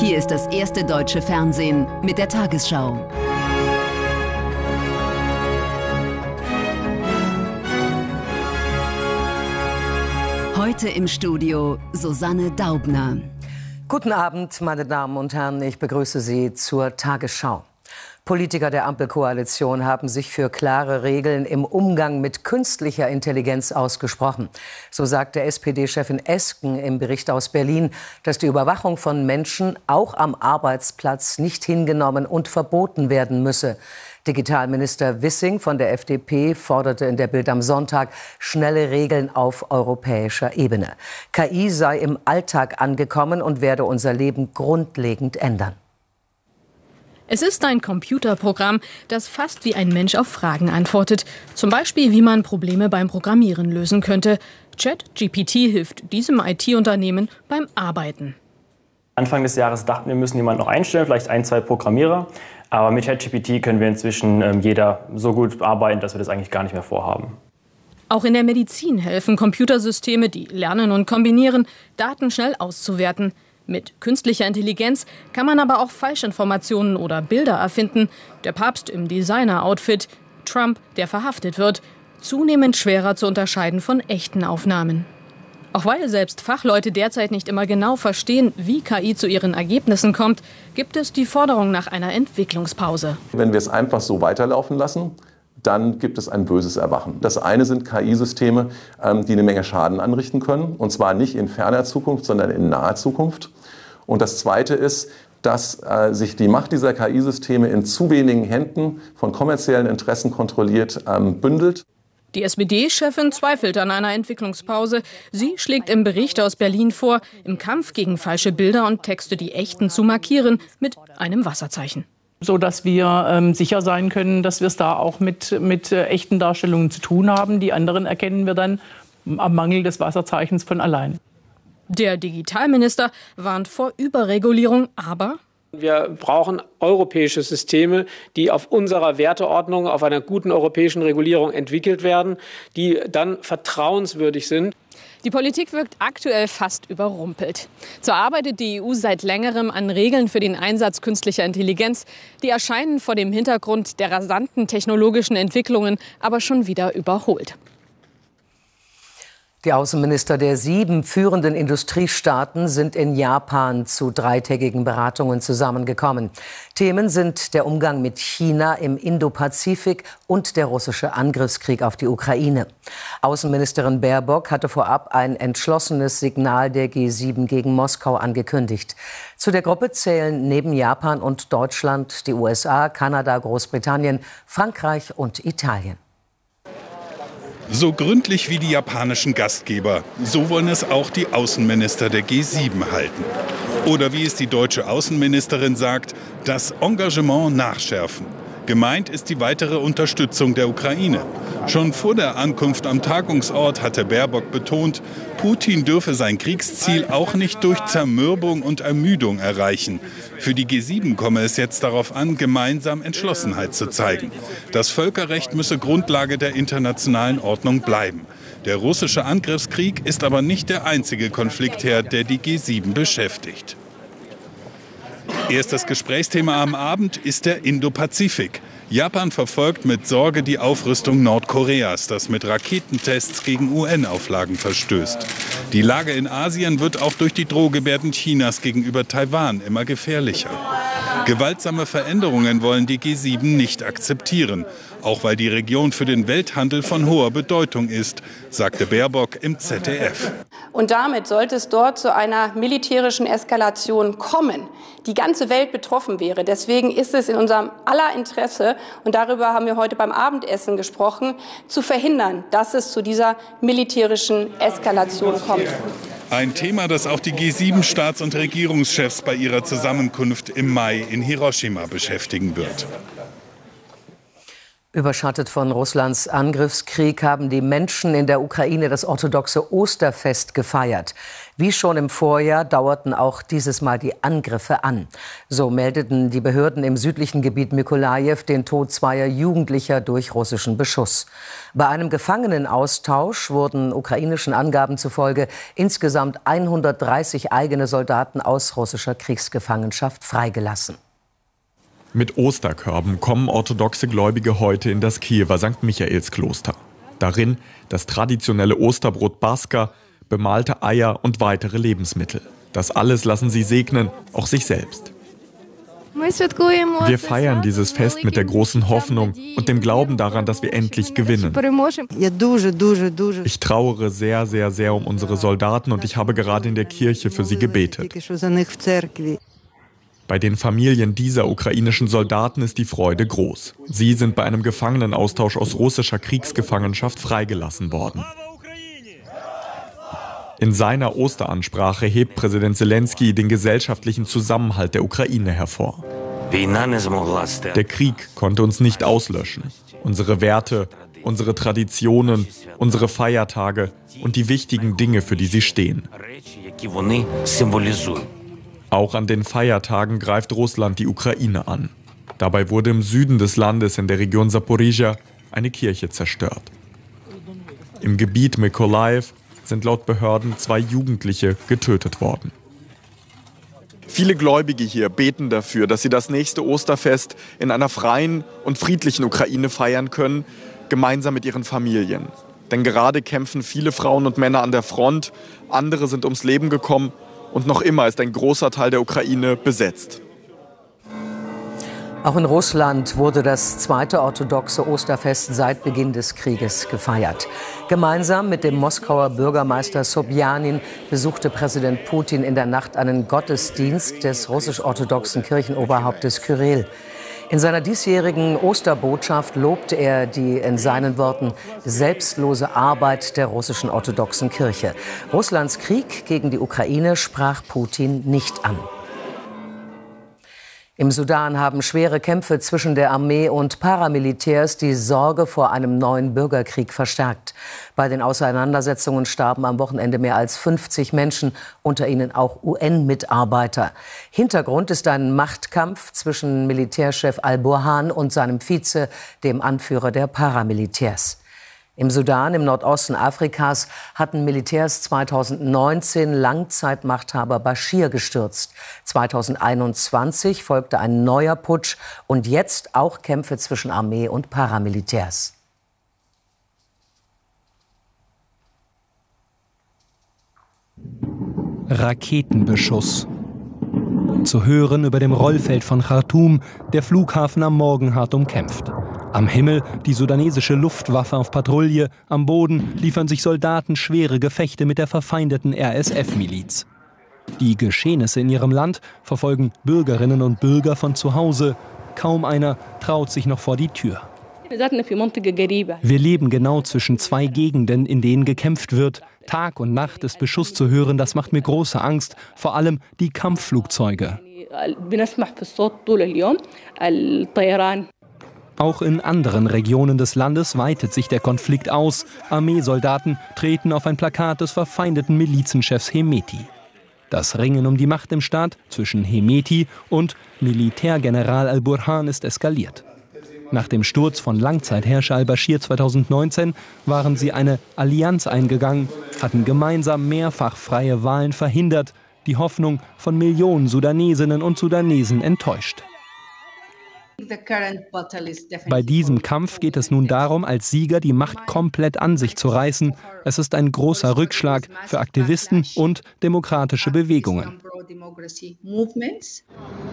Hier ist das erste deutsche Fernsehen mit der Tagesschau. Heute im Studio Susanne Daubner. Guten Abend, meine Damen und Herren. Ich begrüße Sie zur Tagesschau. Politiker der Ampelkoalition haben sich für klare Regeln im Umgang mit künstlicher Intelligenz ausgesprochen. So sagte SPD-Chefin Esken im Bericht aus Berlin, dass die Überwachung von Menschen auch am Arbeitsplatz nicht hingenommen und verboten werden müsse. Digitalminister Wissing von der FDP forderte in der Bild am Sonntag schnelle Regeln auf europäischer Ebene. KI sei im Alltag angekommen und werde unser Leben grundlegend ändern. Es ist ein Computerprogramm, das fast wie ein Mensch auf Fragen antwortet. Zum Beispiel, wie man Probleme beim Programmieren lösen könnte. ChatGPT hilft diesem IT-Unternehmen beim Arbeiten. Anfang des Jahres dachten wir, müssen jemanden noch einstellen, vielleicht ein, zwei Programmierer. Aber mit ChatGPT können wir inzwischen ähm, jeder so gut arbeiten, dass wir das eigentlich gar nicht mehr vorhaben. Auch in der Medizin helfen Computersysteme, die lernen und kombinieren, Daten schnell auszuwerten. Mit künstlicher Intelligenz kann man aber auch Falschinformationen oder Bilder erfinden. Der Papst im Designer-Outfit, Trump, der verhaftet wird. Zunehmend schwerer zu unterscheiden von echten Aufnahmen. Auch weil selbst Fachleute derzeit nicht immer genau verstehen, wie KI zu ihren Ergebnissen kommt, gibt es die Forderung nach einer Entwicklungspause. Wenn wir es einfach so weiterlaufen lassen, dann gibt es ein böses Erwachen. Das eine sind KI-Systeme, ähm, die eine Menge Schaden anrichten können, und zwar nicht in ferner Zukunft, sondern in naher Zukunft. Und das Zweite ist, dass äh, sich die Macht dieser KI-Systeme in zu wenigen Händen von kommerziellen Interessen kontrolliert ähm, bündelt. Die SPD-Chefin zweifelt an einer Entwicklungspause. Sie schlägt im Bericht aus Berlin vor, im Kampf gegen falsche Bilder und Texte die echten zu markieren mit einem Wasserzeichen. So dass wir ähm, sicher sein können, dass wir es da auch mit, mit äh, echten Darstellungen zu tun haben. Die anderen erkennen wir dann am Mangel des Wasserzeichens von allein. Der Digitalminister warnt vor Überregulierung, aber wir brauchen europäische Systeme, die auf unserer Werteordnung, auf einer guten europäischen Regulierung entwickelt werden, die dann vertrauenswürdig sind. Die Politik wirkt aktuell fast überrumpelt. So arbeitet die EU seit längerem an Regeln für den Einsatz künstlicher Intelligenz. Die erscheinen vor dem Hintergrund der rasanten technologischen Entwicklungen aber schon wieder überholt. Die Außenminister der sieben führenden Industriestaaten sind in Japan zu dreitägigen Beratungen zusammengekommen. Themen sind der Umgang mit China im Indopazifik und der russische Angriffskrieg auf die Ukraine. Außenministerin Baerbock hatte vorab ein entschlossenes Signal der G7 gegen Moskau angekündigt. Zu der Gruppe zählen neben Japan und Deutschland die USA, Kanada, Großbritannien, Frankreich und Italien. So gründlich wie die japanischen Gastgeber, so wollen es auch die Außenminister der G7 halten. Oder wie es die deutsche Außenministerin sagt, das Engagement nachschärfen. Gemeint ist die weitere Unterstützung der Ukraine. Schon vor der Ankunft am Tagungsort hatte Baerbock betont, Putin dürfe sein Kriegsziel auch nicht durch Zermürbung und Ermüdung erreichen. Für die G7 komme es jetzt darauf an, gemeinsam Entschlossenheit zu zeigen. Das Völkerrecht müsse Grundlage der internationalen Ordnung bleiben. Der russische Angriffskrieg ist aber nicht der einzige Konfliktherd, der die G7 beschäftigt. Erstes Gesprächsthema am Abend ist der Indo-Pazifik. Japan verfolgt mit Sorge die Aufrüstung Nordkoreas, das mit Raketentests gegen UN-Auflagen verstößt. Die Lage in Asien wird auch durch die Drohgebärden Chinas gegenüber Taiwan immer gefährlicher. Gewaltsame Veränderungen wollen die G7 nicht akzeptieren, auch weil die Region für den Welthandel von hoher Bedeutung ist, sagte Baerbock im ZDF. Und damit sollte es dort zu einer militärischen Eskalation kommen, die ganze Welt betroffen wäre. Deswegen ist es in unserem aller Interesse, und darüber haben wir heute beim Abendessen gesprochen, zu verhindern, dass es zu dieser militärischen Eskalation kommt. Ein Thema, das auch die G7-Staats- und Regierungschefs bei ihrer Zusammenkunft im Mai in Hiroshima beschäftigen wird. Überschattet von Russlands Angriffskrieg haben die Menschen in der Ukraine das orthodoxe Osterfest gefeiert. Wie schon im Vorjahr dauerten auch dieses Mal die Angriffe an. So meldeten die Behörden im südlichen Gebiet Mykolajew den Tod zweier Jugendlicher durch russischen Beschuss. Bei einem Gefangenenaustausch wurden ukrainischen Angaben zufolge insgesamt 130 eigene Soldaten aus russischer Kriegsgefangenschaft freigelassen. Mit Osterkörben kommen orthodoxe Gläubige heute in das Kiewer St. Michaelskloster. Darin das traditionelle Osterbrot Baska, bemalte Eier und weitere Lebensmittel. Das alles lassen sie segnen, auch sich selbst. Wir feiern dieses Fest mit der großen Hoffnung und dem Glauben daran, dass wir endlich gewinnen. Ich trauere sehr, sehr, sehr um unsere Soldaten und ich habe gerade in der Kirche für sie gebetet. Bei den Familien dieser ukrainischen Soldaten ist die Freude groß. Sie sind bei einem Gefangenenaustausch aus russischer Kriegsgefangenschaft freigelassen worden. In seiner Osteransprache hebt Präsident Zelensky den gesellschaftlichen Zusammenhalt der Ukraine hervor. Der Krieg konnte uns nicht auslöschen. Unsere Werte, unsere Traditionen, unsere Feiertage und die wichtigen Dinge, für die sie stehen. Auch an den Feiertagen greift Russland die Ukraine an. Dabei wurde im Süden des Landes in der Region Saporizhia eine Kirche zerstört. Im Gebiet Mykolaiv sind laut Behörden zwei Jugendliche getötet worden. Viele Gläubige hier beten dafür, dass sie das nächste Osterfest in einer freien und friedlichen Ukraine feiern können, gemeinsam mit ihren Familien. Denn gerade kämpfen viele Frauen und Männer an der Front, andere sind ums Leben gekommen und noch immer ist ein großer Teil der Ukraine besetzt. Auch in Russland wurde das zweite orthodoxe Osterfest seit Beginn des Krieges gefeiert. Gemeinsam mit dem Moskauer Bürgermeister Sobjanin besuchte Präsident Putin in der Nacht einen Gottesdienst des russisch-orthodoxen Kirchenoberhauptes Kyrill. In seiner diesjährigen Osterbotschaft lobte er die in seinen Worten selbstlose Arbeit der russischen orthodoxen Kirche. Russlands Krieg gegen die Ukraine sprach Putin nicht an. Im Sudan haben schwere Kämpfe zwischen der Armee und Paramilitärs die Sorge vor einem neuen Bürgerkrieg verstärkt. Bei den Auseinandersetzungen starben am Wochenende mehr als 50 Menschen, unter ihnen auch UN-Mitarbeiter. Hintergrund ist ein Machtkampf zwischen Militärchef al-Burhan und seinem Vize, dem Anführer der Paramilitärs. Im Sudan, im Nordosten Afrikas, hatten Militärs 2019 Langzeitmachthaber Bashir gestürzt. 2021 folgte ein neuer Putsch und jetzt auch Kämpfe zwischen Armee und Paramilitärs. Raketenbeschuss. Zu hören über dem Rollfeld von Khartoum, der Flughafen am Morgen hart umkämpft. Am Himmel die sudanesische Luftwaffe auf Patrouille, am Boden liefern sich Soldaten schwere Gefechte mit der verfeindeten RSF-Miliz. Die Geschehnisse in ihrem Land verfolgen Bürgerinnen und Bürger von zu Hause. Kaum einer traut sich noch vor die Tür. Wir leben genau zwischen zwei Gegenden, in denen gekämpft wird. Tag und Nacht ist Beschuss zu hören, das macht mir große Angst, vor allem die Kampfflugzeuge. Auch in anderen Regionen des Landes weitet sich der Konflikt aus. Armeesoldaten treten auf ein Plakat des verfeindeten Milizenchefs Hemeti. Das Ringen um die Macht im Staat zwischen Hemeti und Militärgeneral al-Burhan ist eskaliert. Nach dem Sturz von Langzeitherrscher al-Bashir 2019 waren sie eine Allianz eingegangen, hatten gemeinsam mehrfach freie Wahlen verhindert, die Hoffnung von Millionen Sudanesinnen und Sudanesen enttäuscht. Bei diesem Kampf geht es nun darum, als Sieger die Macht komplett an sich zu reißen. Es ist ein großer Rückschlag für Aktivisten und demokratische Bewegungen.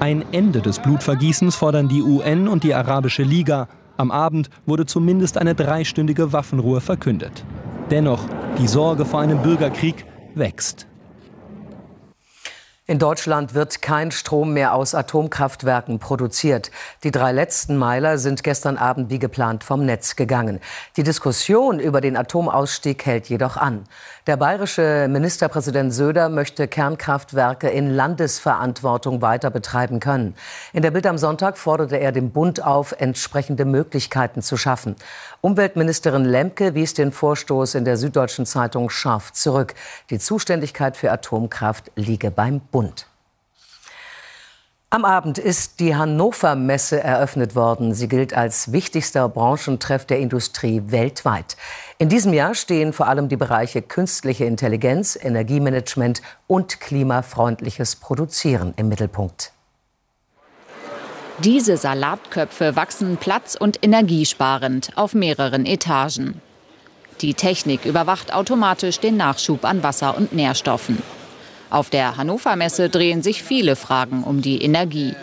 Ein Ende des Blutvergießens fordern die UN und die Arabische Liga. Am Abend wurde zumindest eine dreistündige Waffenruhe verkündet. Dennoch, die Sorge vor einem Bürgerkrieg wächst. In Deutschland wird kein Strom mehr aus Atomkraftwerken produziert. Die drei letzten Meiler sind gestern Abend wie geplant vom Netz gegangen. Die Diskussion über den Atomausstieg hält jedoch an. Der bayerische Ministerpräsident Söder möchte Kernkraftwerke in Landesverantwortung weiter betreiben können. In der Bild am Sonntag forderte er den Bund auf, entsprechende Möglichkeiten zu schaffen. Umweltministerin Lemke wies den Vorstoß in der Süddeutschen Zeitung scharf zurück. Die Zuständigkeit für Atomkraft liege beim Bund. Am Abend ist die Hannover Messe eröffnet worden. Sie gilt als wichtigster Branchentreff der Industrie weltweit. In diesem Jahr stehen vor allem die Bereiche künstliche Intelligenz, Energiemanagement und klimafreundliches Produzieren im Mittelpunkt. Diese Salatköpfe wachsen platz- und energiesparend auf mehreren Etagen. Die Technik überwacht automatisch den Nachschub an Wasser und Nährstoffen. Auf der Hannover Messe drehen sich viele Fragen um die Energie.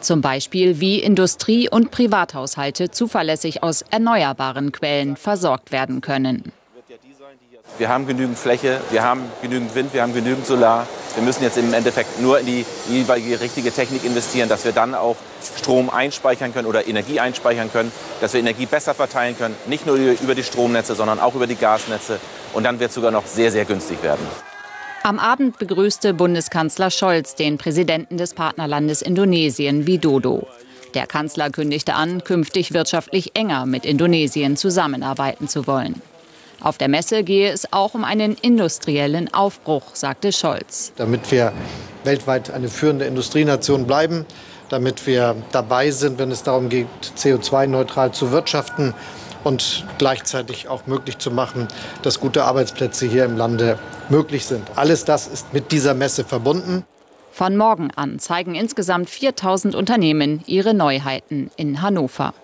Zum Beispiel, wie Industrie- und Privathaushalte zuverlässig aus erneuerbaren Quellen versorgt werden können. Wir haben genügend Fläche, wir haben genügend Wind, wir haben genügend Solar. Wir müssen jetzt im Endeffekt nur in die jeweilige richtige Technik investieren, dass wir dann auch Strom einspeichern können oder Energie einspeichern können, dass wir Energie besser verteilen können, nicht nur über die Stromnetze, sondern auch über die Gasnetze. Und dann wird es sogar noch sehr, sehr günstig werden. Am Abend begrüßte Bundeskanzler Scholz den Präsidenten des Partnerlandes Indonesien, Widodo. Der Kanzler kündigte an, künftig wirtschaftlich enger mit Indonesien zusammenarbeiten zu wollen. Auf der Messe gehe es auch um einen industriellen Aufbruch, sagte Scholz. Damit wir weltweit eine führende Industrienation bleiben, damit wir dabei sind, wenn es darum geht, CO2-neutral zu wirtschaften und gleichzeitig auch möglich zu machen, dass gute Arbeitsplätze hier im Lande möglich sind. Alles das ist mit dieser Messe verbunden. Von morgen an zeigen insgesamt 4000 Unternehmen ihre Neuheiten in Hannover.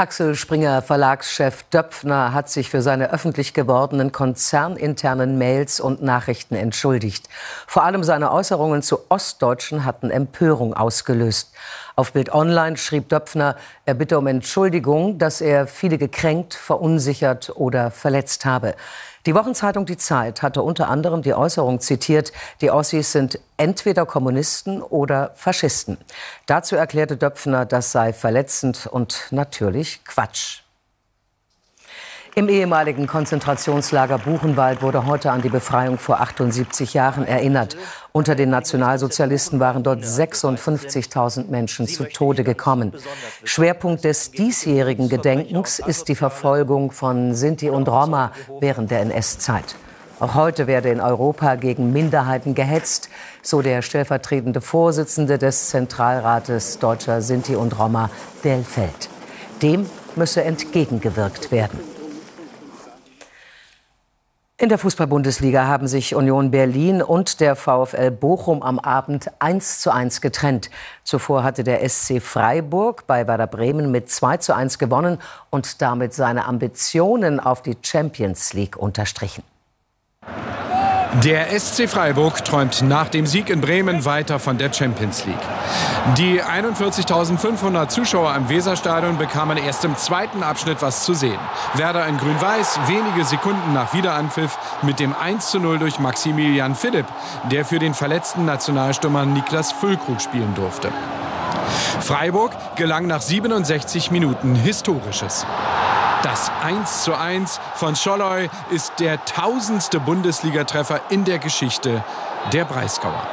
Axel Springer Verlagschef Döpfner hat sich für seine öffentlich gewordenen konzerninternen Mails und Nachrichten entschuldigt. Vor allem seine Äußerungen zu Ostdeutschen hatten Empörung ausgelöst. Auf Bild Online schrieb Döpfner, er bitte um Entschuldigung, dass er viele gekränkt, verunsichert oder verletzt habe. Die Wochenzeitung Die Zeit hatte unter anderem die Äußerung zitiert, die Ossis sind entweder Kommunisten oder Faschisten. Dazu erklärte Döpfner, das sei verletzend und natürlich Quatsch. Im ehemaligen Konzentrationslager Buchenwald wurde heute an die Befreiung vor 78 Jahren erinnert. Unter den Nationalsozialisten waren dort 56.000 Menschen zu Tode gekommen. Schwerpunkt des diesjährigen Gedenkens ist die Verfolgung von Sinti und Roma während der NS-Zeit. Auch heute werde in Europa gegen Minderheiten gehetzt, so der stellvertretende Vorsitzende des Zentralrates deutscher Sinti und Roma, Delfeld. Dem müsse entgegengewirkt werden. In der Fußball-Bundesliga haben sich Union Berlin und der VfL Bochum am Abend 1 zu 1 getrennt. Zuvor hatte der SC Freiburg bei Werder Bremen mit 2 zu 1 gewonnen und damit seine Ambitionen auf die Champions League unterstrichen. Der SC Freiburg träumt nach dem Sieg in Bremen weiter von der Champions League. Die 41.500 Zuschauer im Weserstadion bekamen erst im zweiten Abschnitt was zu sehen. Werder in Grün-Weiß wenige Sekunden nach Wiederanpfiff mit dem 1 zu 0 durch Maximilian Philipp, der für den verletzten Nationalstürmer Niklas Füllkrug spielen durfte. Freiburg gelang nach 67 Minuten Historisches. Das 1 zu 1 von Scholloy ist der tausendste Bundesligatreffer in der Geschichte der Breisgauer.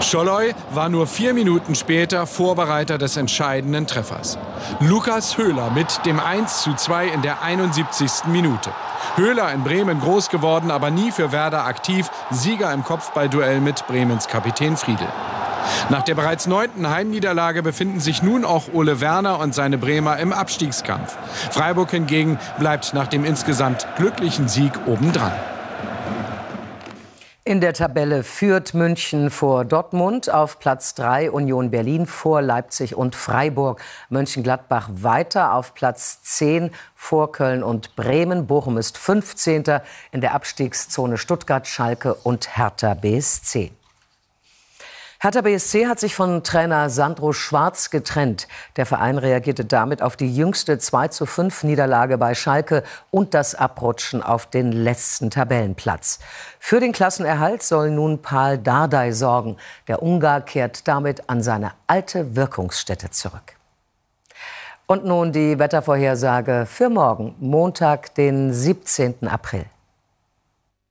Scholloy war nur vier Minuten später Vorbereiter des entscheidenden Treffers. Lukas Höhler mit dem 1 zu 2 in der 71. Minute. Höhler in Bremen groß geworden, aber nie für Werder aktiv, Sieger im Kopfballduell mit Bremens Kapitän Friedel. Nach der bereits neunten Heimniederlage befinden sich nun auch Ole Werner und seine Bremer im Abstiegskampf. Freiburg hingegen bleibt nach dem insgesamt glücklichen Sieg obendran. In der Tabelle führt München vor Dortmund, auf Platz 3 Union Berlin vor Leipzig und Freiburg. Mönchengladbach weiter auf Platz 10 vor Köln und Bremen. Bochum ist 15. in der Abstiegszone Stuttgart, Schalke und Hertha BSC. Hertha BSC hat sich von Trainer Sandro Schwarz getrennt. Der Verein reagierte damit auf die jüngste 2 zu 5 Niederlage bei Schalke und das Abrutschen auf den letzten Tabellenplatz. Für den Klassenerhalt soll nun Paul Dardai sorgen. Der Ungar kehrt damit an seine alte Wirkungsstätte zurück. Und nun die Wettervorhersage für morgen, Montag, den 17. April.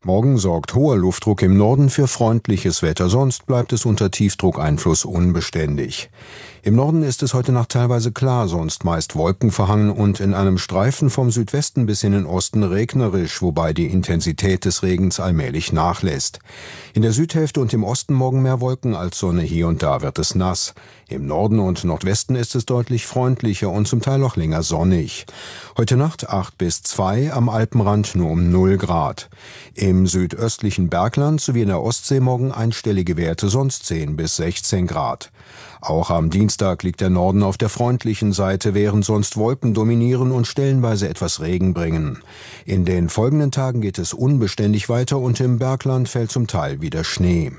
Morgen sorgt hoher Luftdruck im Norden für freundliches Wetter, sonst bleibt es unter Tiefdruckeinfluss unbeständig. Im Norden ist es heute Nacht teilweise klar, sonst meist wolkenverhangen und in einem Streifen vom Südwesten bis in den Osten regnerisch, wobei die Intensität des Regens allmählich nachlässt. In der Südhälfte und im Osten morgen mehr Wolken als Sonne, hier und da wird es nass. Im Norden und Nordwesten ist es deutlich freundlicher und zum Teil auch länger sonnig. Heute Nacht 8 bis 2, am Alpenrand nur um 0 Grad. Im südöstlichen Bergland sowie in der Ostsee morgen einstellige Werte, sonst 10 bis 16 Grad. Auch am Dienstag liegt der Norden auf der freundlichen Seite, während sonst Wolken dominieren und stellenweise etwas Regen bringen. In den folgenden Tagen geht es unbeständig weiter und im Bergland fällt zum Teil wieder Schnee.